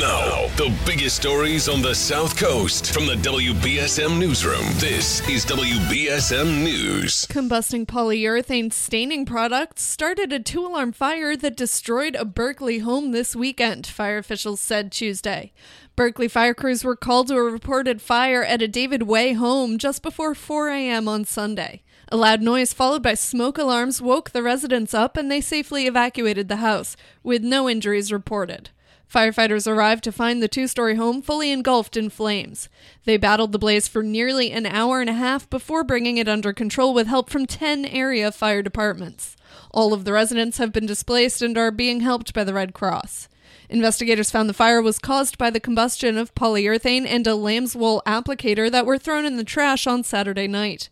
Now, the biggest stories on the South Coast from the WBSM Newsroom. This is WBSM News. Combusting polyurethane staining products started a two alarm fire that destroyed a Berkley home this weekend, fire officials said Tuesday. Berkley fire crews were called to a reported fire at a David Way home just before 4 a.m. on Sunday. A loud noise followed by smoke alarms woke the residents up and they safely evacuated the house, with no injuries reported. Firefighters arrived to find the two story home fully engulfed in flames. They battled the blaze for nearly an hour and a half before bringing it under control with help from 10 area fire departments. All of the residents have been displaced and are being helped by the Red Cross. Investigators found the fire was caused by the combustion of polyurethane and a lamb's wool applicator that were thrown in the trash on Saturday night.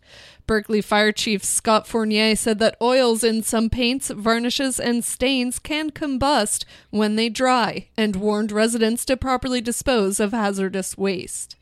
Berkley Fire Chief Scott Fournier said that oils in some paints, varnishes, and stains can combust when they dry and warned residents to properly dispose of hazardous waste.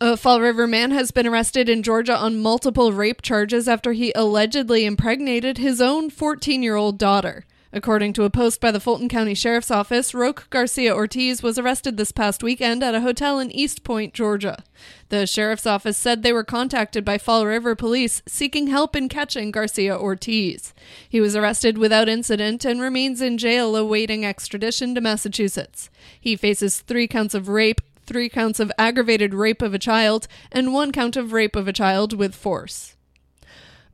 A Fall River man has been arrested in Georgia on multiple rape charges after he allegedly impregnated his own 14 year old daughter. According to a post by the Fulton County Sheriff's Office, Roque Garcia Ortiz was arrested this past weekend at a hotel in East Point, Georgia. The Sheriff's Office said they were contacted by Fall River police seeking help in catching Garcia Ortiz. He was arrested without incident and remains in jail awaiting extradition to Massachusetts. He faces three counts of rape, three counts of aggravated rape of a child, and one count of rape of a child with force.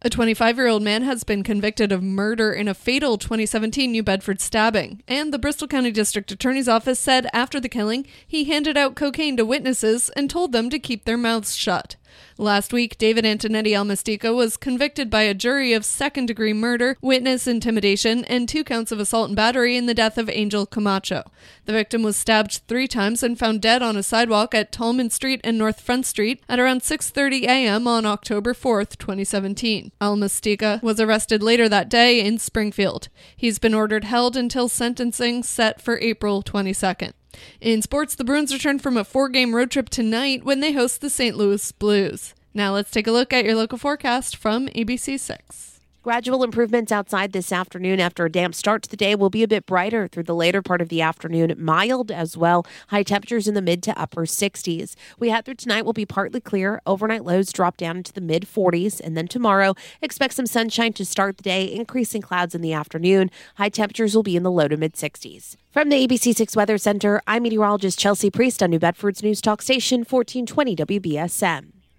A 25 year old man has been convicted of murder in a fatal 2017 New Bedford stabbing, and the Bristol County District Attorney's Office said after the killing he handed out cocaine to witnesses and told them to keep their mouths shut. Last week, David Antonetti Almastica was convicted by a jury of second degree murder, witness intimidation, and two counts of assault and battery in the death of Angel Camacho. The victim was stabbed three times and found dead on a sidewalk at Tallman Street and North Front Street at around 6:30 a.m. on October 4th, 2017. Almastica was arrested later that day in Springfield. He's been ordered held until sentencing set for April 22nd. In sports, the Bruins return from a four game road trip tonight when they host the St. Louis Blues. Now let's take a look at your local forecast from ABC6. Gradual improvements outside this afternoon after a damp start to the day will be a bit brighter through the later part of the afternoon. Mild as well. High temperatures in the mid to upper 60s. We head through tonight will be partly clear. Overnight lows drop down into the mid 40s. And then tomorrow, expect some sunshine to start the day, increasing clouds in the afternoon. High temperatures will be in the low to mid 60s. From the ABC6 Weather Center, I'm meteorologist Chelsea Priest on New Bedford's News Talk Station 1420 WBSM.